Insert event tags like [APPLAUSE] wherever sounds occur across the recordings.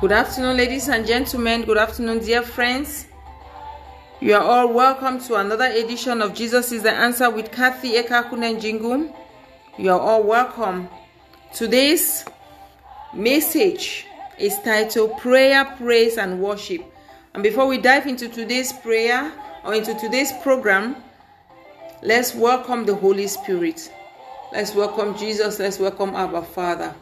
Good afternoon, ladies and gentlemen. Good afternoon, dear friends. You are all welcome to another edition of Jesus is the Answer with Kathy Ekakunen Jingum. You are all welcome. Today's message is titled Prayer, Praise, and Worship. And before we dive into today's prayer or into today's program, let's welcome the Holy Spirit. Let's welcome Jesus. Let's welcome our Father.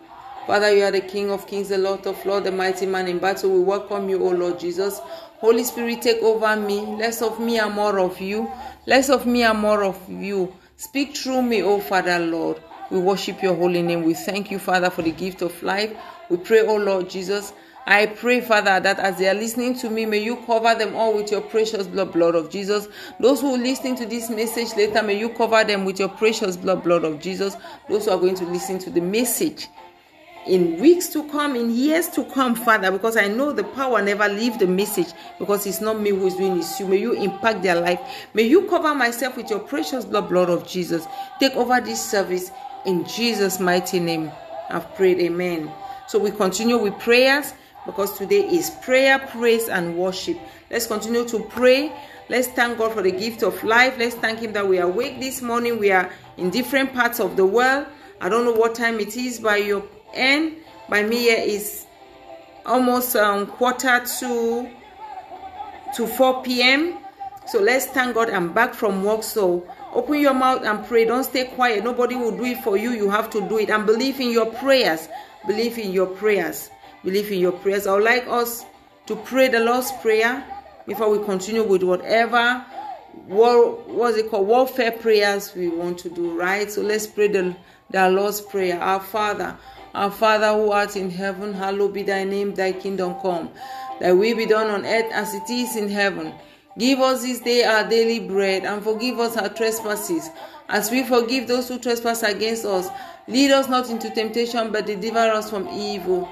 Father, you are the King of kings, the Lord of lords, the mighty man in battle. We welcome you, O Lord Jesus. Holy Spirit, take over me. Less of me and more of you. Less of me and more of you. Speak through me, O Father, Lord. We worship your holy name. We thank you, Father, for the gift of life. We pray, O Lord Jesus. I pray, Father, that as they are listening to me, may you cover them all with your precious blood, blood of Jesus. Those who are listening to this message later, may you cover them with your precious blood, blood of Jesus. Those who are going to listen to the message, in weeks to come, in years to come, Father, because I know the power never leave the message because it's not me who is doing this. You may you impact their life. May you cover myself with your precious blood, blood of Jesus. Take over this service in Jesus' mighty name. I've prayed, Amen. So we continue with prayers because today is prayer, praise, and worship. Let's continue to pray. Let's thank God for the gift of life. Let's thank Him that we are awake this morning. We are in different parts of the world. I don't know what time it is by your and by me here is almost um, quarter to to 4 p.m so let's thank god i'm back from work. So open your mouth and pray. Don't stay quiet. Nobody will do it for you. You have to do it. And believe in your prayers. Believe in your prayers. Believe in your prayers. I would like us to pray the lord's prayer before we continue with whatever war what's it called? Warfare prayers we want to do right? So let's pray the, the lord's prayer. Our father our Father who art in heaven, hallowed be thy name, thy kingdom come. Thy will be done on earth as it is in heaven. Give us this day our daily bread, and forgive us our trespasses, as we forgive those who trespass against us. Lead us not into temptation, but deliver us from evil.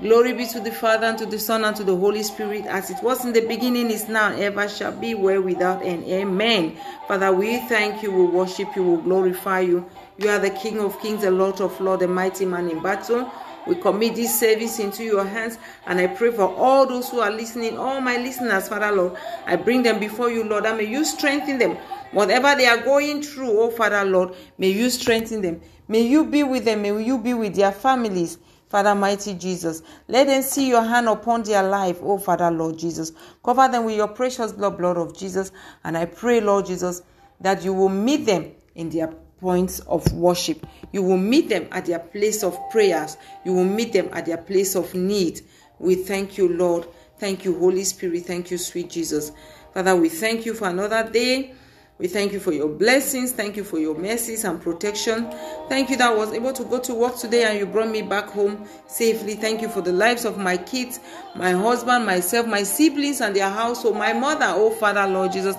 Glory be to the Father, and to the Son, and to the Holy Spirit, as it was in the beginning, is now, and ever shall be, where without end. Amen. Father, we thank you, we worship you, we glorify you. You are the King of kings, the Lord of lords, the mighty man in battle. We commit this service into your hands and I pray for all those who are listening, all my listeners, Father Lord. I bring them before you, Lord, and may you strengthen them. Whatever they are going through, oh Father Lord, may you strengthen them. May you be with them. May you be with their families. Father, mighty Jesus, let them see your hand upon their life, oh Father, Lord Jesus. Cover them with your precious blood, blood of Jesus. And I pray, Lord Jesus, that you will meet them in their points of worship. You will meet them at their place of prayers. You will meet them at their place of need. We thank you, Lord. Thank you, Holy Spirit. Thank you, sweet Jesus. Father, we thank you for another day. We thank you for your blessings. Thank you for your mercies and protection. Thank you that I was able to go to work today and you brought me back home safely. Thank you for the lives of my kids, my husband, myself, my siblings, and their household, my mother, oh Father, Lord Jesus.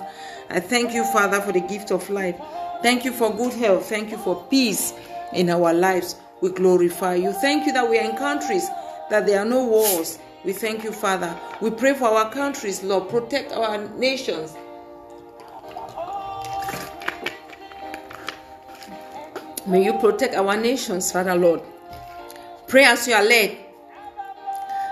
I thank you, Father, for the gift of life. Thank you for good health. Thank you for peace in our lives. We glorify you. Thank you that we are in countries that there are no wars. We thank you, Father. We pray for our countries, Lord. Protect our nations. May you protect our nations, Father Lord. Pray as you are led.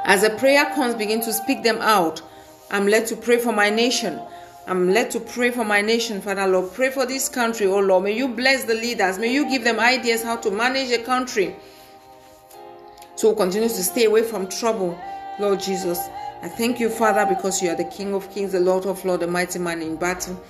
As the prayer comes, begin to speak them out. I'm led to pray for my nation. I'm led to pray for my nation, Father Lord. Pray for this country, oh Lord. May you bless the leaders. May you give them ideas how to manage a country. So continue to stay away from trouble, Lord Jesus. I thank you, Father, because you are the King of Kings, the Lord of Lords, the mighty man in battle.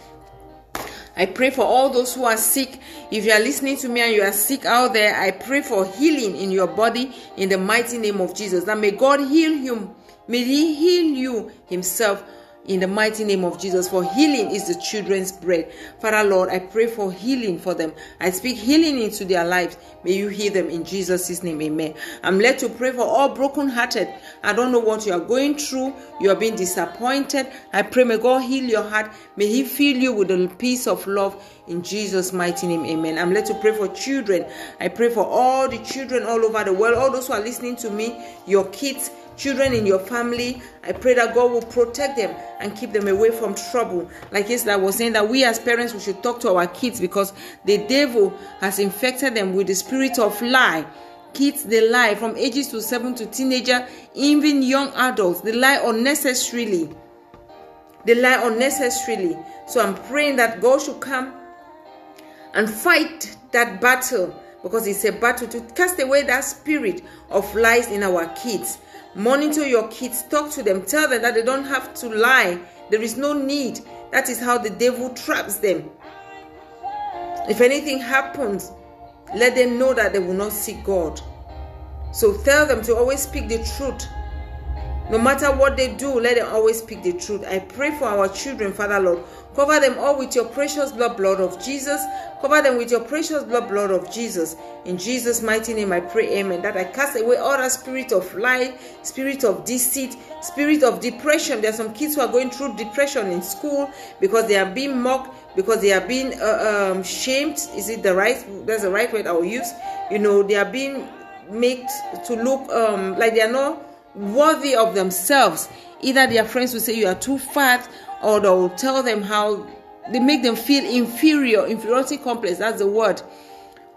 I pray for all those who are sick. If you are listening to me and you are sick out there, I pray for healing in your body in the mighty name of Jesus. That may God heal you. May He heal you Himself in the mighty name of Jesus. For healing is the children's bread. Father Lord, I pray for healing for them. I speak healing into their lives. May you heal them in Jesus' name. Amen. I'm led to pray for all broken-hearted. I don't know what you are going through. You are being disappointed. I pray may God heal your heart. May He fill you with the peace of love in Jesus' mighty name. Amen. I'm led to pray for children. I pray for all the children all over the world, all those who are listening to me, your kids children in your family. I pray that God will protect them and keep them away from trouble. Like yesterday, was saying that we as parents we should talk to our kids because the devil has infected them with the spirit of lie. kids they lie from ages to seven to teenager even young adults they lie unnecessarily they lie unnecessarily so i'm praying that god should come and fight that battle because it's a battle to cast away that spirit of lies in our kids monitor your kids talk to them tell them that they don't have to lie there is no need that is how the devil traps them if anything happens let them know that they will not see God. So tell them to always speak the truth. No matter what they do, let them always speak the truth. I pray for our children, Father Lord. Cover them all with your precious blood, blood of Jesus. Cover them with your precious blood, blood of Jesus. In Jesus' mighty name, I pray, Amen. That I cast away all that spirit of lie, spirit of deceit, spirit of depression. There are some kids who are going through depression in school because they are being mocked, because they are being uh, um, shamed. Is it the right? That's the right word I will use. You know, they are being made to look um, like they are not worthy of themselves. Either their friends will say you are too fat, or they'll tell them how they make them feel inferior, inferiority complex. That's the word.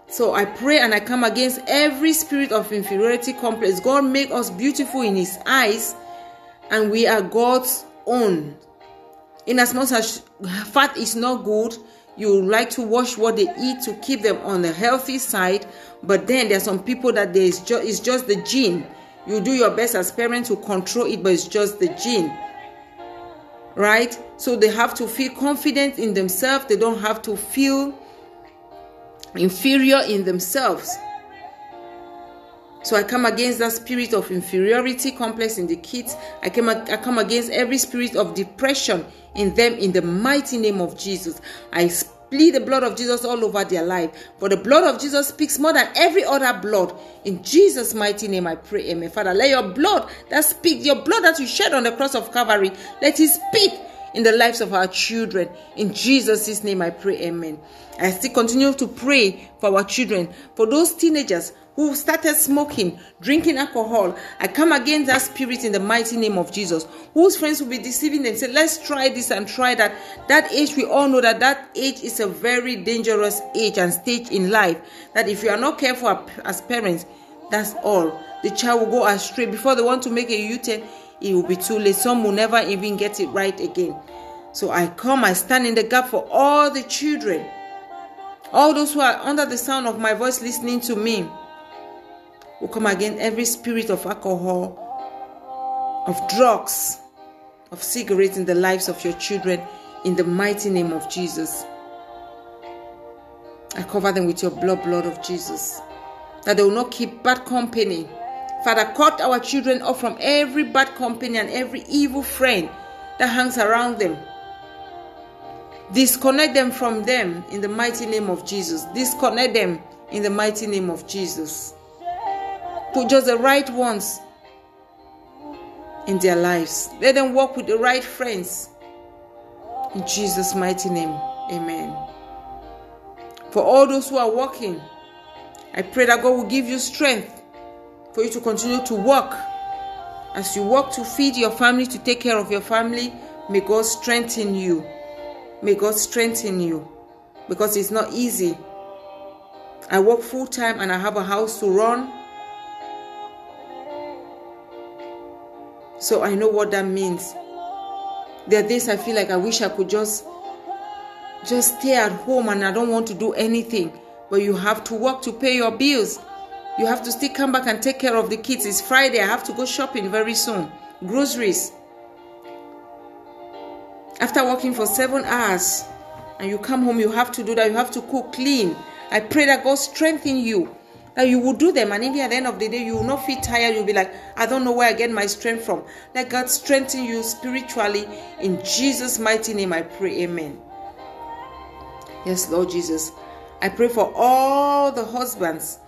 So I pray and I come against every spirit of inferiority complex. God make us beautiful in His eyes, and we are God's own. In as much as fat is not good, you like to watch what they eat to keep them on the healthy side. But then there are some people that there is just it's just the gene. You do your best as parents to control it, but it's just the gene. Right? So they have to feel confident in themselves. They don't have to feel inferior in themselves. So I come against that spirit of inferiority complex in the kids. I come, I come against every spirit of depression in them in the mighty name of Jesus. I plead the blood of Jesus all over their life. For the blood of Jesus speaks more than every other blood. In Jesus' mighty name, I pray, Amen. Father, let your blood that speaks, your blood that you shed on the cross of Calvary, let it speak in the lives of our children. In Jesus' name, I pray, Amen. I still continue to pray for our children, for those teenagers who started smoking, drinking alcohol. I come against that spirit in the mighty name of Jesus. Whose friends will be deceiving them? Say, let's try this and try that. That age, we all know that that age is a very dangerous age and stage in life. That if you are not careful as parents, that's all. The child will go astray. Before they want to make a U-turn, it will be too late. Some will never even get it right again. So I come, I stand in the gap for all the children. All those who are under the sound of my voice listening to me will come against every spirit of alcohol, of drugs, of cigarettes in the lives of your children in the mighty name of Jesus. I cover them with your blood, blood of Jesus. That they will not keep bad company. Father, cut our children off from every bad company and every evil friend that hangs around them. Disconnect them from them in the mighty name of Jesus. Disconnect them in the mighty name of Jesus. Put just the right ones in their lives. Let them walk with the right friends. In Jesus' mighty name, amen. For all those who are walking, I pray that God will give you strength for you to continue to work. As you work to feed your family, to take care of your family, may God strengthen you. May God strengthen you because it's not easy. I work full time and I have a house to run. So I know what that means. There are days I feel like I wish I could just just stay at home and I don't want to do anything. But you have to work to pay your bills. You have to still come back and take care of the kids. It's Friday. I have to go shopping very soon. Groceries. After working for seven hours and you come home, you have to do that. You have to cook, clean. I pray that God strengthen you that you will do them and even at the end of the day you will not feel tired you'll be like i don't know where i get my strength from let god strengthen you spiritually in jesus mighty name i pray amen yes lord jesus i pray for all the husbands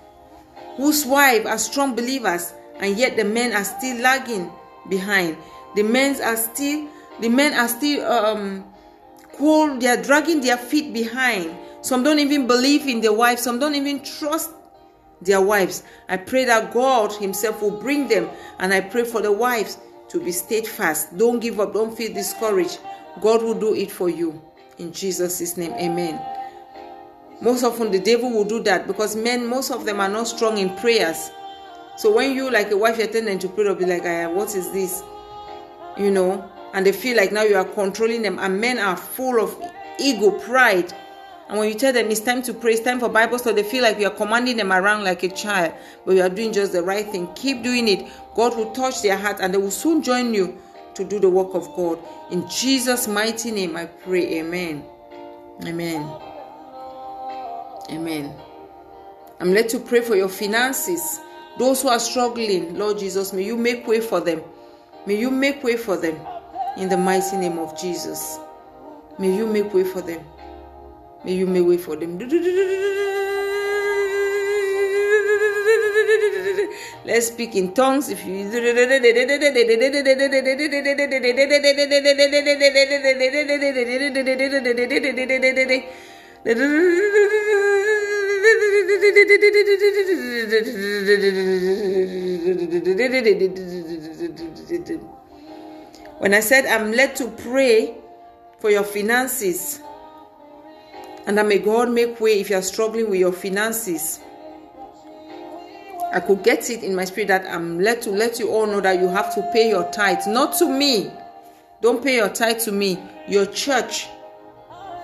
whose wives are strong believers and yet the men are still lagging behind the men are still the men are still um cool they are dragging their feet behind some don't even believe in their wives, some don't even trust their wives. I pray that God Himself will bring them, and I pray for the wives to be steadfast. Don't give up, don't feel discouraged. God will do it for you. In Jesus' name, amen. Most often the devil will do that because men, most of them are not strong in prayers. So when you like a wife, you're tending to pray, they'll be like, ah, what is this? You know, and they feel like now you are controlling them. And men are full of ego, pride. And when you tell them it's time to pray, it's time for Bible study, they feel like you are commanding them around like a child, but you are doing just the right thing. Keep doing it. God will touch their heart and they will soon join you to do the work of God. In Jesus' mighty name, I pray. Amen. Amen. Amen. I'm led to pray for your finances. Those who are struggling, Lord Jesus, may you make way for them. May you make way for them in the mighty name of Jesus. May you make way for them. May you make way for them. Let's speak in tongues. If you when I said I'm led to pray for your finances, and that may God make way if you are struggling with your finances. I could get it in my spirit that I'm led to let you all know that you have to pay your tithe, not to me. Don't pay your tithe to me. Your church,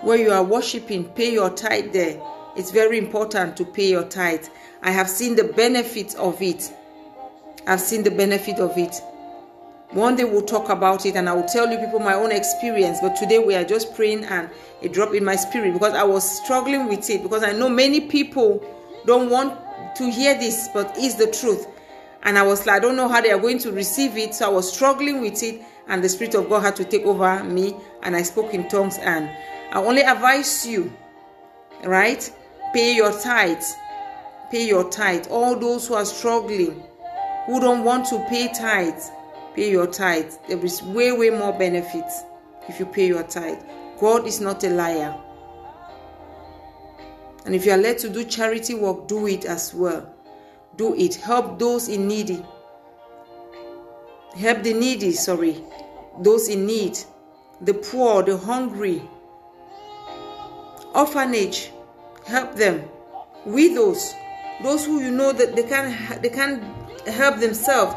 where you are worshiping, pay your tithe there. It's very important to pay your tithe. I have seen the benefits of it. I've seen the benefit of it. One day we'll talk about it and I will tell you people my own experience. But today we are just praying and it dropped in my spirit because I was struggling with it. Because I know many people don't want to hear this, but it's the truth. And I was like, I don't know how they are going to receive it. So I was struggling with it and the Spirit of God had to take over me and I spoke in tongues. And I only advise you, right? Pay your tithes. Pay your tithe. All those who are struggling, who don't want to pay tithes, pay your tithe. There is way, way more benefits if you pay your tithe. God is not a liar. And if you are led to do charity work, do it as well. Do it. Help those in needy. Help the needy, sorry. Those in need. The poor, the hungry. Orphanage. Help them. Widows. Those who you know that they can they can help themselves.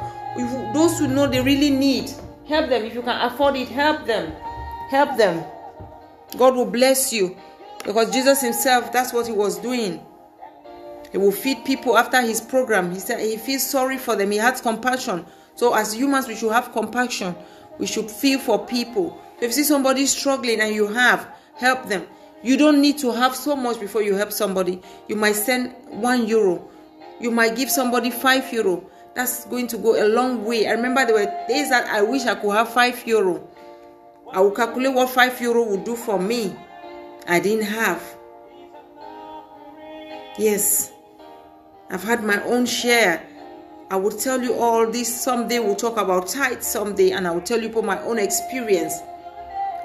Those who know they really need. Help them. If you can afford it, help them. Help them. God will bless you. Because Jesus himself, that's what he was doing. He will feed people after his program. He said he feels sorry for them. He has compassion. So as humans, we should have compassion. We should feel for people. if you see somebody struggling and you have, help them. You don't need to have so much before you help somebody. You might send one euro. You might give somebody five euro. That's going to go a long way. I remember there were days that I wish I could have five euro. I will calculate what five euro would do for me. I didn't have. Yes, I've had my own share. I will tell you all this someday. We'll talk about tithe someday, and I will tell you about my own experience.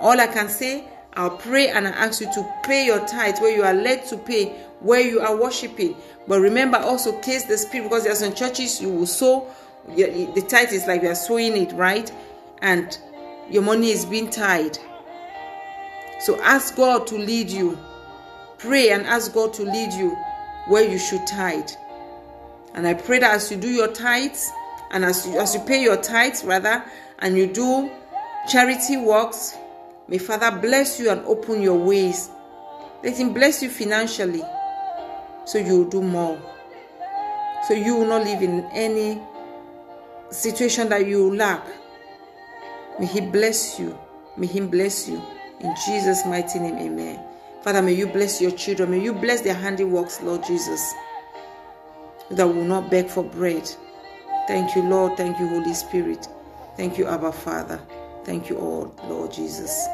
All I can say, I'll pray and I ask you to pay your tithe where you are led to pay, where you are worshiping. But remember also, taste the spirit because there are some churches you will sow. The tithe is like you are sowing it, right? And your money is being tied. So ask God to lead you. Pray and ask God to lead you where you should tithe. And I pray that as you do your tithes, and as you, as you pay your tithes, rather, and you do charity works, may Father bless you and open your ways. Let Him bless you financially so you will do more. So you will not live in any situation that you lack. May He bless you. May Him bless you. In Jesus' mighty name, amen. Father, may you bless your children. May you bless their handiworks, Lord Jesus, that will not beg for bread. Thank you, Lord. Thank you, Holy Spirit. Thank you, Abba, Father. Thank you all, Lord Jesus.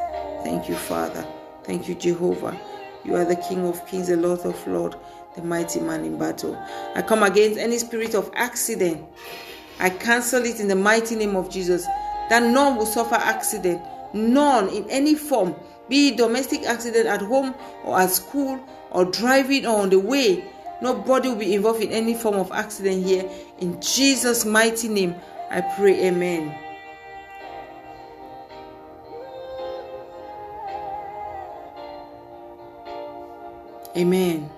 Thank you, Father. Thank you, Jehovah. You are the King of kings, the Lord of lords, the mighty man in battle. I come against any spirit of accident. I cancel it in the mighty name of Jesus. That none will suffer accident none in any form, be it domestic accident at home or at school or driving or on the way. Nobody will be involved in any form of accident here. In Jesus' mighty name, I pray, Amen. Amen.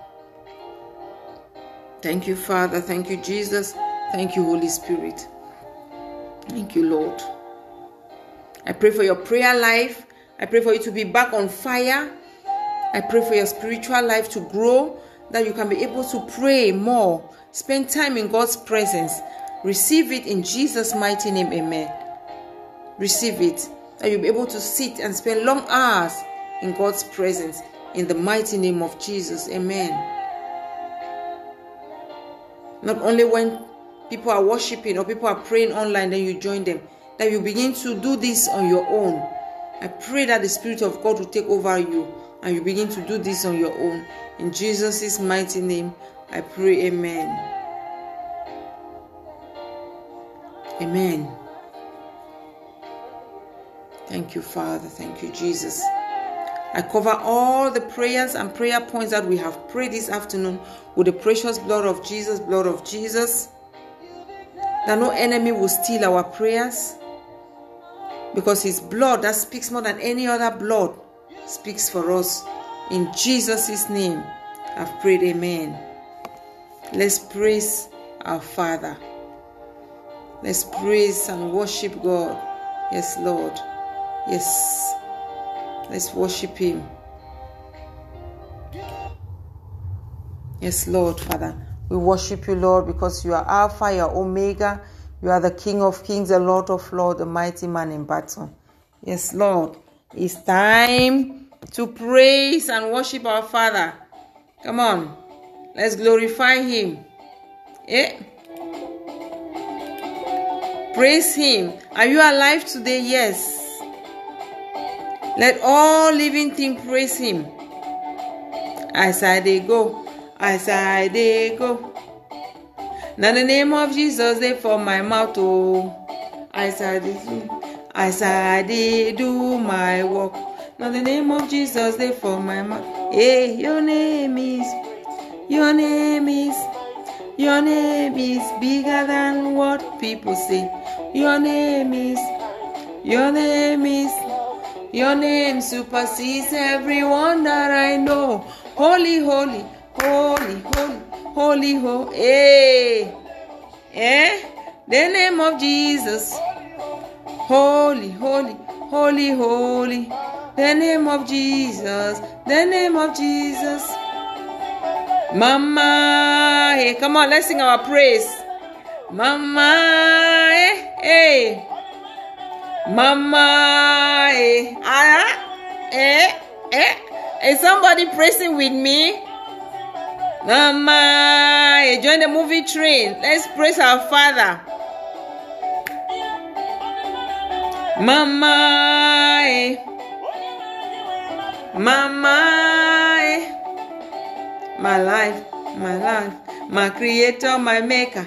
Thank you, Father. Thank you, Jesus. Thank you, Holy Spirit. Thank you, Lord. I pray for your prayer life. I pray for you to be back on fire. I pray for your spiritual life to grow, that you can be able to pray more, spend time in God's presence. Receive it in Jesus' mighty name. Amen. Receive it. That you'll be able to sit and spend long hours in God's presence in the mighty name of Jesus. Amen. Not only when people are worshiping or people are praying online, then you join them, that you begin to do this on your own. I pray that the Spirit of God will take over you and you begin to do this on your own. In Jesus' mighty name, I pray, Amen. Amen. Thank you, Father. Thank you, Jesus. I cover all the prayers and prayer points that we have prayed this afternoon with the precious blood of Jesus, blood of Jesus. That no enemy will steal our prayers because his blood that speaks more than any other blood speaks for us. In Jesus' name, I've prayed, Amen. Let's praise our Father. Let's praise and worship God. Yes, Lord. Yes. Let's worship Him. Yes, Lord, Father. We worship you, Lord, because you are Alpha, you are Omega. You are the King of Kings, the Lord of Lords, the mighty man in battle. Yes, Lord. It's time to praise and worship our Father. Come on. Let's glorify Him. Eh? Praise Him. Are you alive today? Yes. Let all living things praise Him. As I they go, as I they go. Now the name of Jesus they for my mouth oh. As I they as I they do my work. Now the name of Jesus they for my mouth. Hey, your name is, your name is, your name is bigger than what people say. Your name is, your name is. Your name supersedes everyone that I know. Holy, holy, holy, holy, holy, holy. Hey. Eh. eh? The name of Jesus. Holy, holy, holy, holy. The name of Jesus. The name of Jesus. Mama. Hey, come on, let's sing our praise. Mama. Hey. hey. Mama, eh, ah, eh, eh, is somebody praising with me? Mama, eh, join the movie train. Let's praise our Father. Mama, eh, Mama, eh, my life, my life, my Creator, my Maker.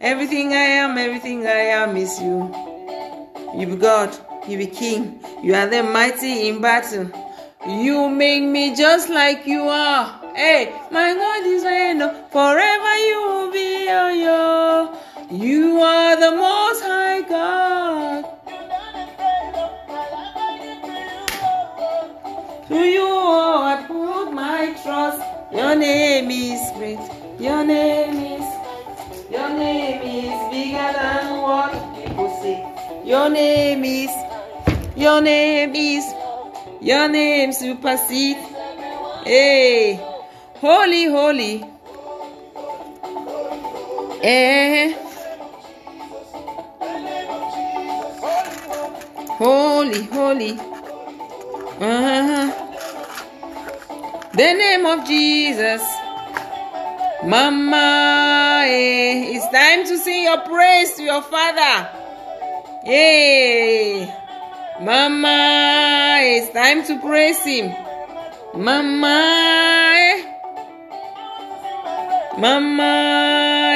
Everything I am, everything I am is you. You be God, you be King, you are the mighty in battle. You make me just like you are. Hey, my God is reign, forever you will be, oh, yo. You are the most high God. To you, oh, I put my trust. Your name is great. Your name Your name is, your name is, your name supersedes. Hey, holy, holy. Eh. Holy, holy. Uh-huh. The name of Jesus. Mama, eh. it's time to sing your praise to your father. Hey, Mama, it's time to praise Him. Mama, eh. Mama,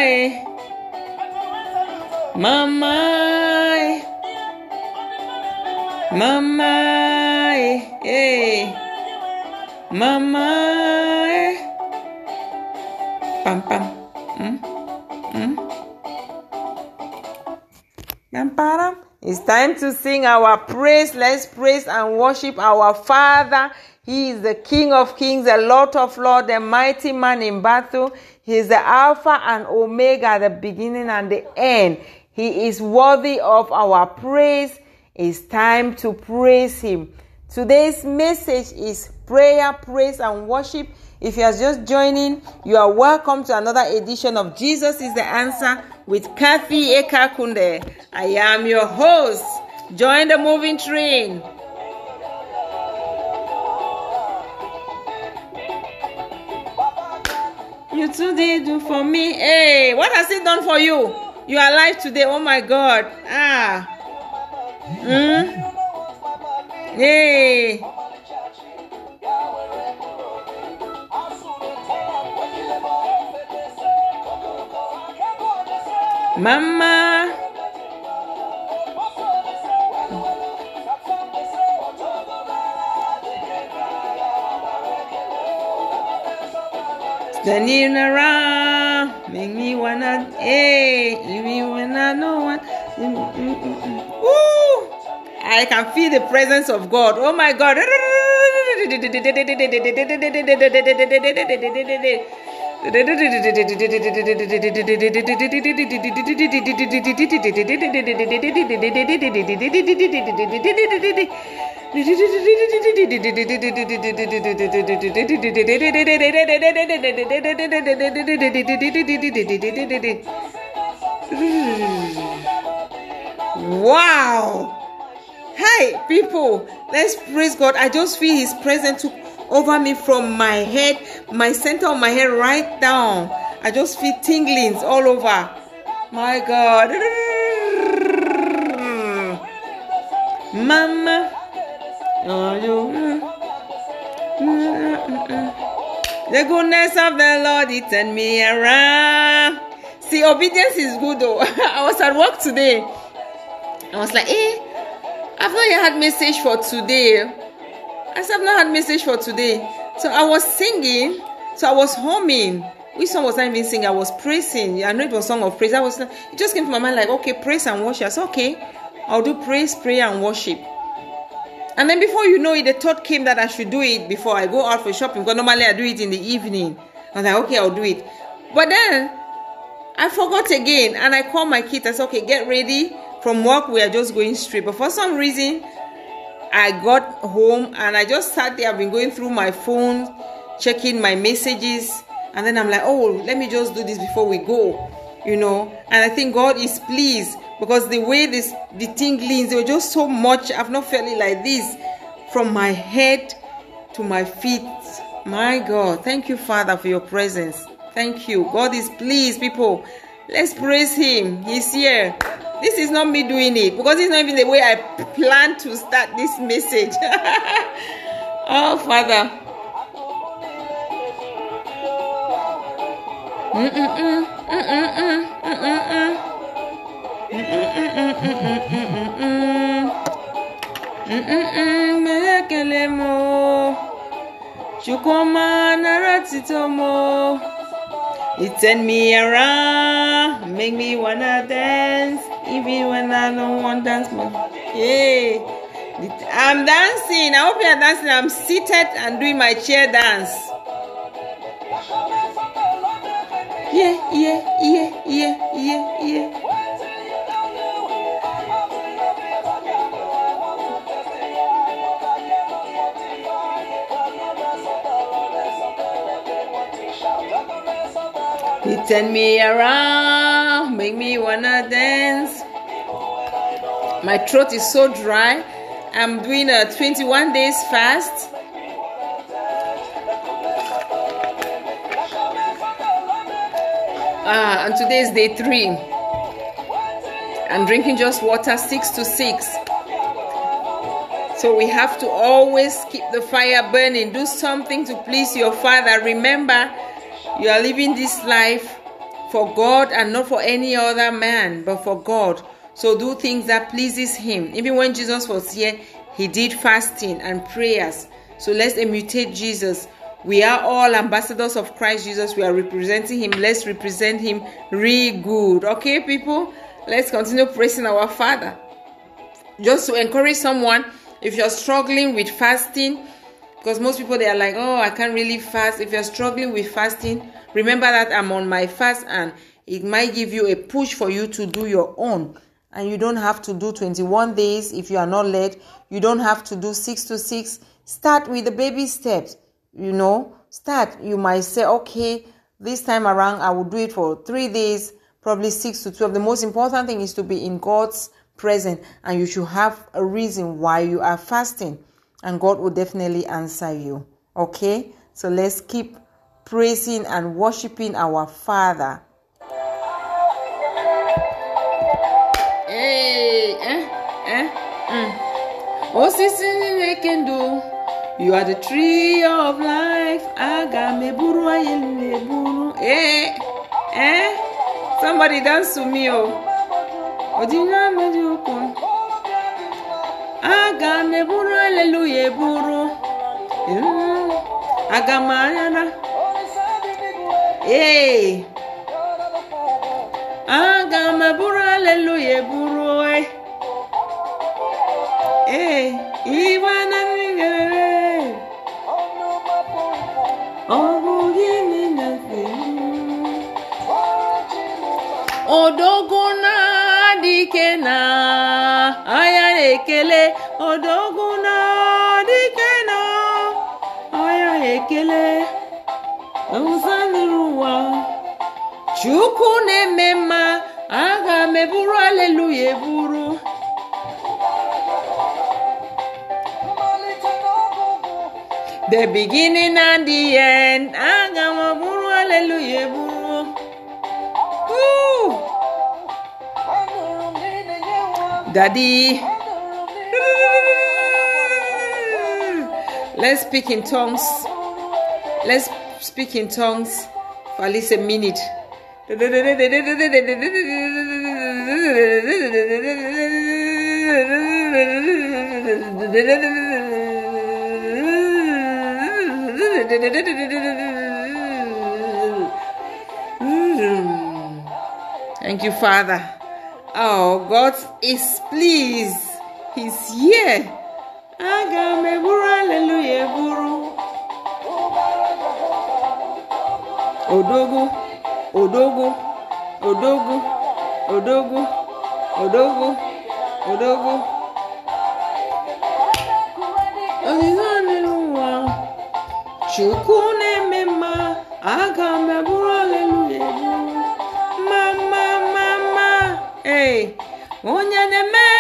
eh. Mama, eh. Mama. Hey. Mama. Pam, pam. It's time to sing our praise. Let's praise and worship our Father. He is the King of kings, the Lord of lords, the mighty man in battle. He is the Alpha and Omega, the beginning and the end. He is worthy of our praise. It's time to praise Him. Today's message is prayer, praise, and worship. If you are just joining, you are welcome to another edition of Jesus is the Answer with Kathy Ekakunde. I am your host. Join the moving train. You too did do for me. Hey, what has it done for you? You are alive today. Oh my God. Ah. Hmm. Hey. Mama. Standing around, make me wanna, hey, even when I know what. Woo! I can feel the presence of God. Oh my God. Wow! Hey, people, let's praise God. I just feel His presence took over me from my head, my center of my head, right down. I just feel tinglings all over. My God. [LAUGHS] Mama. Oh, you. The goodness of the Lord, it turned me around. See, obedience is good though. [LAUGHS] I was at work today. I was like, eh, I've not yet had message for today. I said, I've not had message for today. So I was singing, so I was humming. Which song was I even singing? I was praising. I know it was song of praise. I was, it just came to my mind like, okay, praise and worship. I said, okay, I'll do praise, prayer, and worship. And then before you know it, the thought came that I should do it before I go out for shopping. Because normally I do it in the evening. I was like, okay, I'll do it. But then I forgot again, and I called my kids. I said, okay, get ready. From work, we are just going straight. But for some reason, I got home and I just sat there. I've been going through my phone, checking my messages, and then I'm like, oh, let me just do this before we go, you know. And I think God is pleased because the way this the tinglings they were just so much. I've not felt it like this from my head to my feet. My God, thank you, Father, for your presence. Thank you. God is pleased, people. Let's praise Him. He's here. This is not me doing it because it's not even the way I plan to start this message. [LAUGHS] oh, Father. It turn me around, make me wanna dance, even when I don't want dance more. Yeah, I'm dancing. I hope you're dancing. I'm seated and doing my chair dance. Yeah, yeah, yeah, yeah, yeah, yeah. He turn me around, make me wanna dance. My throat is so dry. I'm doing a 21 days fast. Ah, and today is day three. I'm drinking just water six to six. So we have to always keep the fire burning. Do something to please your Father. Remember, you are living this life for God and not for any other man, but for God. So do things that pleases Him. Even when Jesus was here, He did fasting and prayers. So let's imitate Jesus. We are all ambassadors of Christ Jesus. We are representing Him. Let's represent Him really good. Okay, people? Let's continue praising our Father. Just to encourage someone, if you're struggling with fasting, because most people they are like oh i can't really fast. If you're struggling with fasting remember that i'm on my fast and it might give you a push for you to do your own. And you don't have to do 21 days if you are not led. You don't have to do 6 to 6 start with the baby steps you know. Start. You might say okay this time around i will do it for 3 days probably 6 to 12 the most important thing is to be in god's presence and you should have a reason why you are fasting and god will definitely answer you okay so let's keep praising and worshiping our father Hey, eh, eh, mm. Ndụ, you are the tree of life. Aga m eburu ayelu eburu. Eh, eh. Somebody dance to me, oh. Aga m eburu hallelujah eburu. Mm. Aga m anyana. Eh. aga m eburu aleluya eburu eh. ee iwe na ọ bụ gịnị na-efe odogo na-adịke na na-adịke na na-ekele nsanyere ụwa. Chukwu na-eme mma aga m aleluya eburu. The beginning and the end aga m eburu aleluya eburu. Daddy let's speak in tongues let's speak in tongues for at least a minute Thank you, Father. Oh, God is pleased. He's here. Aga m eburu hallelujah eburu. Odogu. Odogu, Odogu, Odogu, Odogu, Odogu. Ọdịnala n'ụwa, Chukwu na-eme mma, aga m eburu aleluya eburu. Mama, mama, ee, onye na-eme mma, egere n'eluigwe.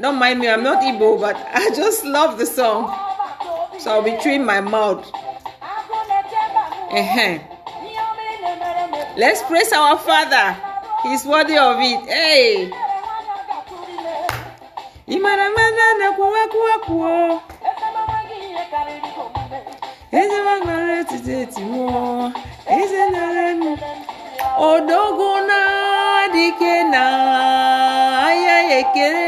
Don't mind me, I'm not Igbo, but I just love the song. So I'll be chewing my mouth. Uh-huh. Let's praise our Father. He's worthy of it. Hey. Mana na kuwa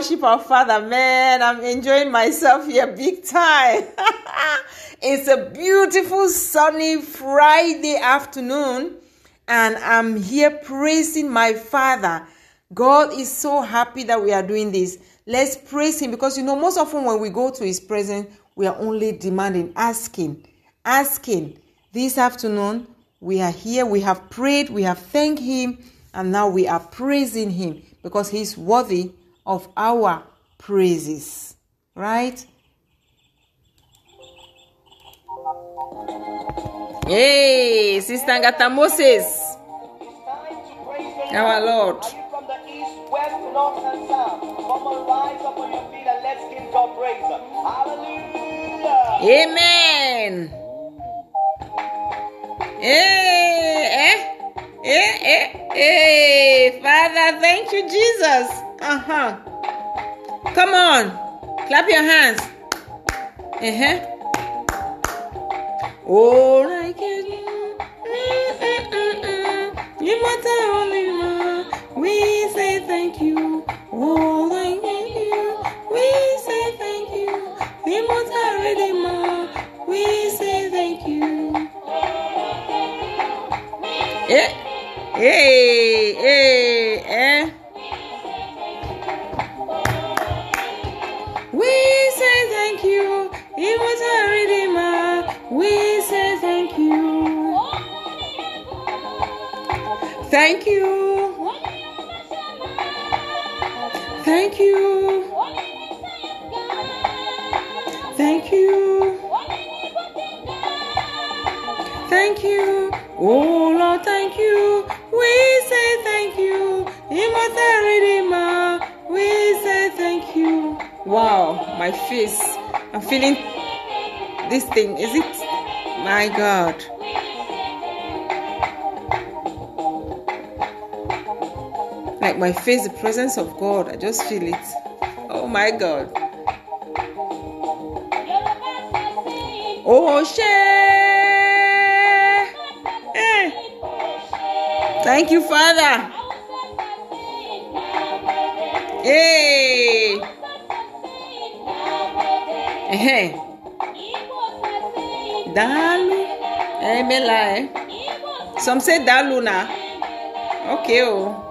worship our father. Man i'm enjoying myself here big time. [LAUGHS] It's a beautiful sunny friday afternoon and i'm here praising my father. God is so happy that we are doing this. Let's praise him because you know most often when we go to his presence we are only demanding asking asking. This afternoon we are here we have prayed we have thanked him and now we are praising him because he's worthy of our praises right hey sister ngata moses Our Lord. From the east, west, north, and south? Come on, rise up on your feet and let's give God praise. Hallelujah. Amen. Eh, eh, eh, eh, eh. Father, thank you, Jesus. Uh huh. Come on, clap your hands. Uh huh. All I can mm. Immortal only. We say thank you. All I can. We say thank you. Immortal Redeemer. We say thank you. Eh, eh, eh, eh. We say thank you, Immortal Redeemer. We say thank you. Thank you. Thank you. Thank you. Thank you. Oh Lord, thank you. My face. I'm feeling this thing. Is it? My God. Like my face, the presence of God. I just feel it. Oh my God. Oh, share. Eh. Thank you, Father. Eh. Dalu. Eh, Mela, eh. Some say Dalu now. Okay, oh.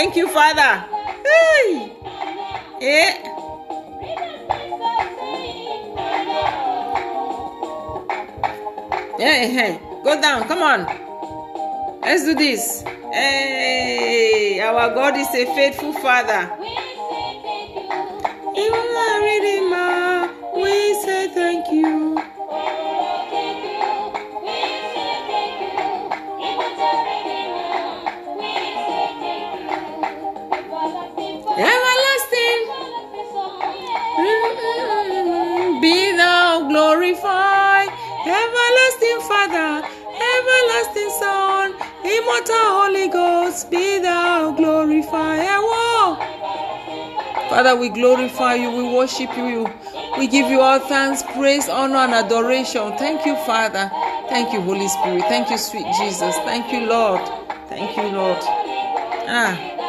Thank you, Father. Hey. Eh. Hey, hey. Go down. Come on. Let's do this. Hey. Our God is a faithful Father. Immortal Holy Ghost, be thou glorified. Father, we glorify you, we worship you, we give you all thanks, praise, honor, and adoration. Thank you, Father. Thank you, Holy Spirit. Thank you, sweet Jesus. Thank you, Lord. Thank you, Lord. Ah.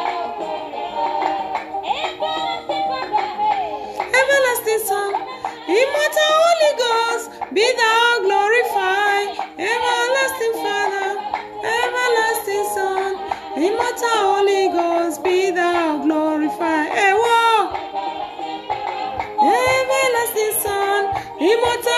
Son,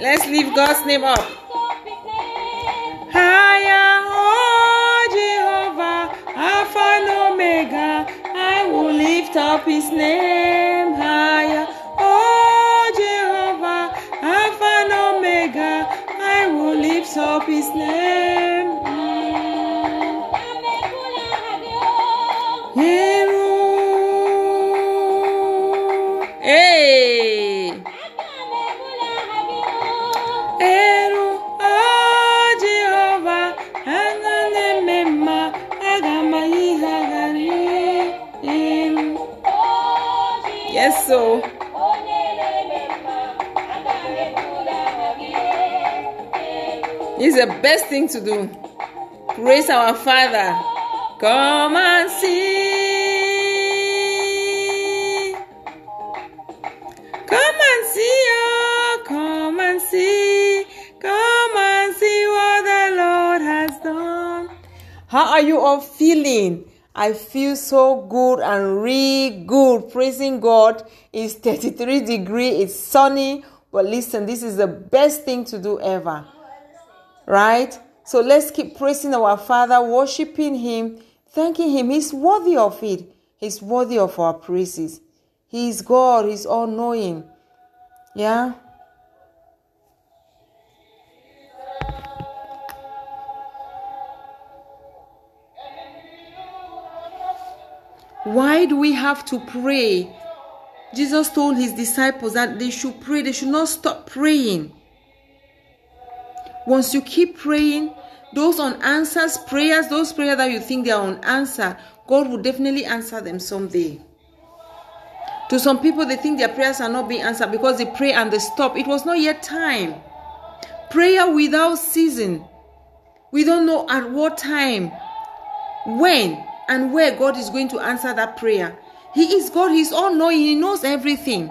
lift God's name up. Higher, oh Jehovah, Alpha and Omega, I will lift up his name higher. Oh Jehovah, Alpha and Omega, I will lift up his name. Mm. The best thing to do. Praise our Father. Come and see. Come and see, oh, come and see. Come and see what the Lord has done. How are you all feeling? I feel so good and really good. Praising God. It's 33 degree. It's sunny. But listen, this is the best thing to do ever. Right? So let's keep praising our Father, worshiping Him, thanking Him. He's worthy of it. He's worthy of our praises. He is God. He's all knowing. Yeah? Why do we have to pray? Jesus told his disciples that they should pray, they should not stop praying. Once you keep praying, those unanswered prayers, those prayers that you think they are unanswered, God will definitely answer them someday. To some people, they think their prayers are not being answered because they pray and they stop. It was not yet time. Prayer without season. We don't know at what time, when, and where God is going to answer that prayer. He is God, He's all knowing, He knows everything.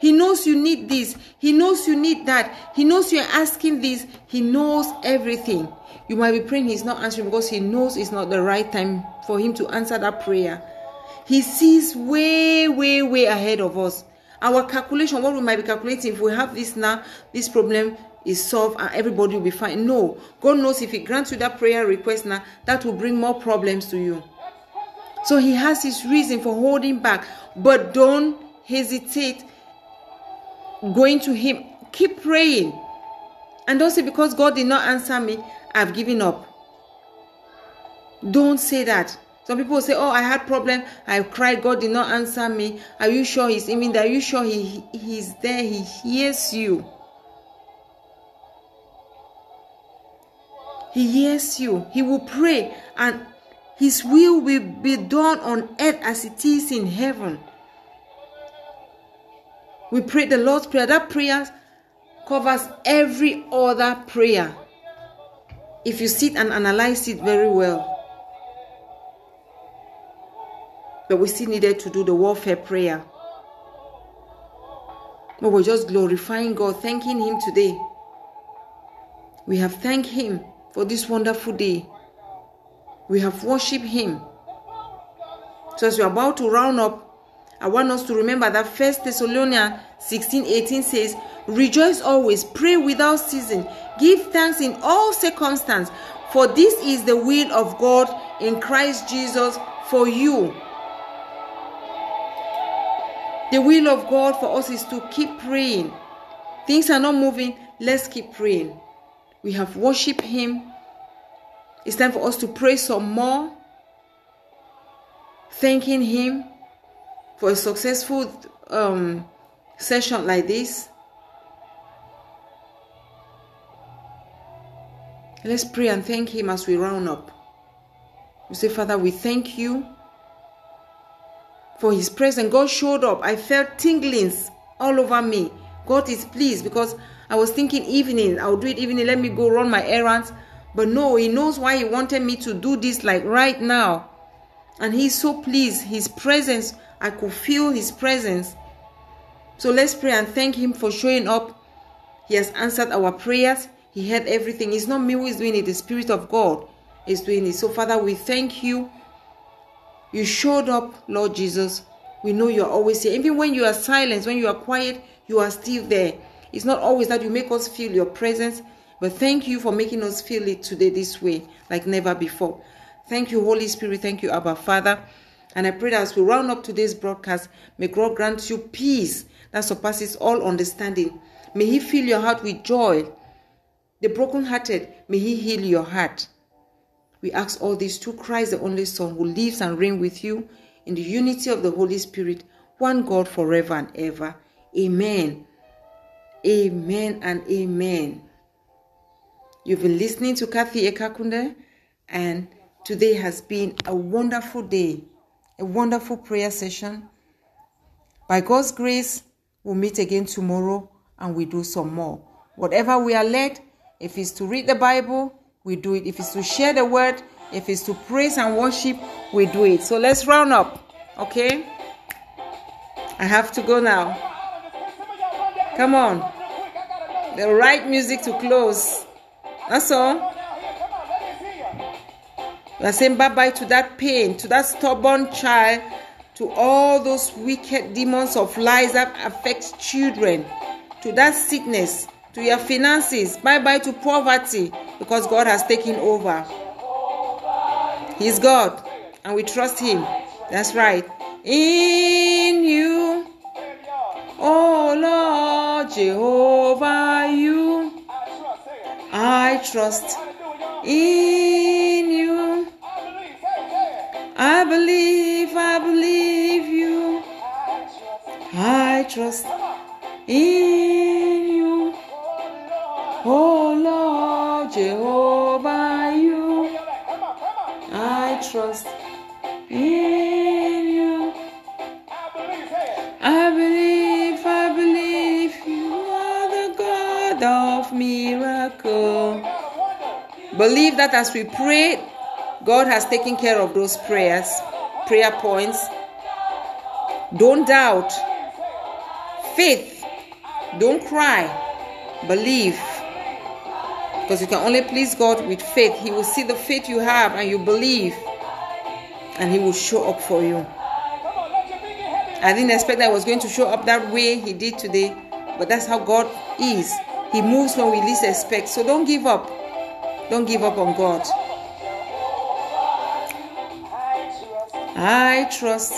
He knows you need this, He knows you need that, He knows you're asking this, He knows everything. You might be praying, He's not answering because He knows it's not the right time for Him to answer that prayer. He sees way, way, way ahead of us. Our calculation, what we might be calculating, if we have this now, this problem is solved and everybody will be fine. No, God knows if He grants you that prayer request now, that will bring more problems to you. So He has His reason for holding back, but don't hesitate going to Him. Keep praying. And don't say, because God did not answer me, I've given up. Don't say that. Some people say, "Oh, I had problem. I cried. God did not answer me." Are you sure He's even there? Are you sure He He's there? He hears you. He hears you. He will pray, and His will will be done on earth as it is in heaven. We pray the Lord's prayer. That prayer covers every other prayer. If you sit and analyze it very well. but we still needed to do the warfare prayer. But we're just glorifying God, thanking Him today. We have thanked Him for this wonderful day. We have worshiped Him. So as we're about to round up, I want us to remember that First Thessalonians 16 18 says, Rejoice always, pray without ceasing, give thanks in all circumstances, for this is the will of God in Christ Jesus for you. The will of God for us is to keep praying. Things are not moving, let's keep praying. We have worshiped Him. It's time for us to pray some more, thanking Him for a successful um, session like this. Let's pray and thank Him as we round up. We say, Father, we thank you for his presence. God showed up. I felt tinglings all over me. God is pleased because I was thinking evening, I'll do it evening, let me go run my errands. But no, he knows why he wanted me to do this like right now. And he's so pleased. His presence, I could feel his presence. So let's pray and thank him for showing up. He has answered our prayers. He heard everything. It's not me who is doing it, the Spirit of God is doing it. So, Father, we thank you you showed up, Lord Jesus. We know you are always here. Even when you are silent, when you are quiet, you are still there. It's not always that you make us feel your presence, but thank you for making us feel it today this way, like never before. Thank you, Holy Spirit. Thank you, Abba Father. And I pray that as we round up today's broadcast, may God grant you peace that surpasses all understanding. May He fill your heart with joy. The brokenhearted, may He heal your heart. We ask all this to Christ, the only Son, who lives and reigns with you in the unity of the Holy Spirit, one God forever and ever. Amen. Amen and amen. You've been listening to Kathy Ekakunde, and today has been a wonderful day, a wonderful prayer session. By God's grace, we'll meet again tomorrow and we do some more. Whatever we are led, if it's to read the Bible, we do it. If it's to share the word, if it's to praise and worship, we do it. So let's round up, okay? I have to go now. Come on. The right music to close. That's all. We are saying bye bye to that pain, to that stubborn child, to all those wicked demons of lies that affect children, to that sickness, to your finances. Bye bye to poverty because God has taken over. He's God and we trust Him. That's right. In you, oh Lord Jehovah, you I trust. In I believe, I believe you. I trust in you. Oh Lord Jehovah, you. I trust in you. I believe, I believe you are the God of miracle. Believe that as we pray, God has taken care of those prayers, prayer points. Don't doubt. Faith. Don't cry. Believe. Because you can only please God with faith. He will see the faith you have and you believe. And He will show up for you. I didn't expect I was going to show up that way He did today. But that's how God is. He moves when we least expect. So don't give up. Don't give up on God. I trust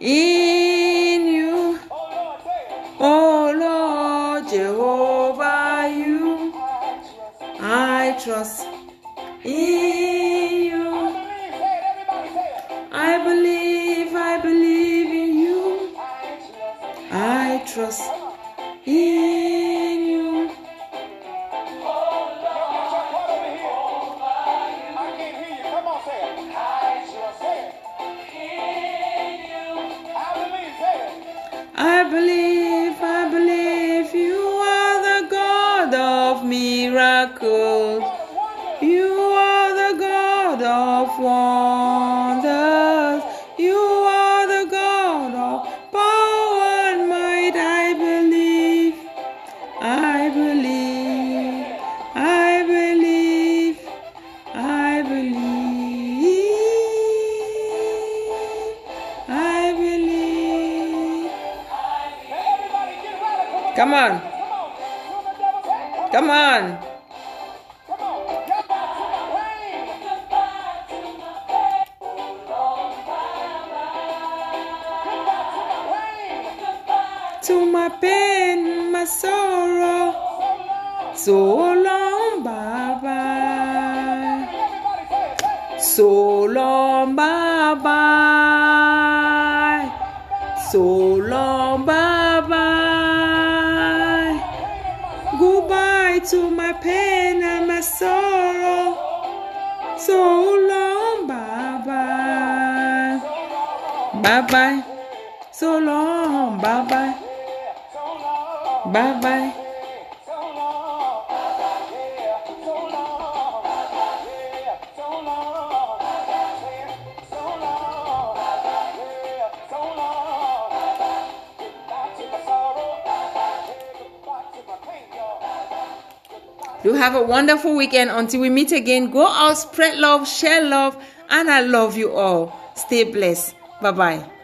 in you. Oh Lord Jehovah, you. I trust in I believe, have a wonderful weekend until we meet again. Go out, spread love, share love, and I love you all. Stay blessed. Bye bye.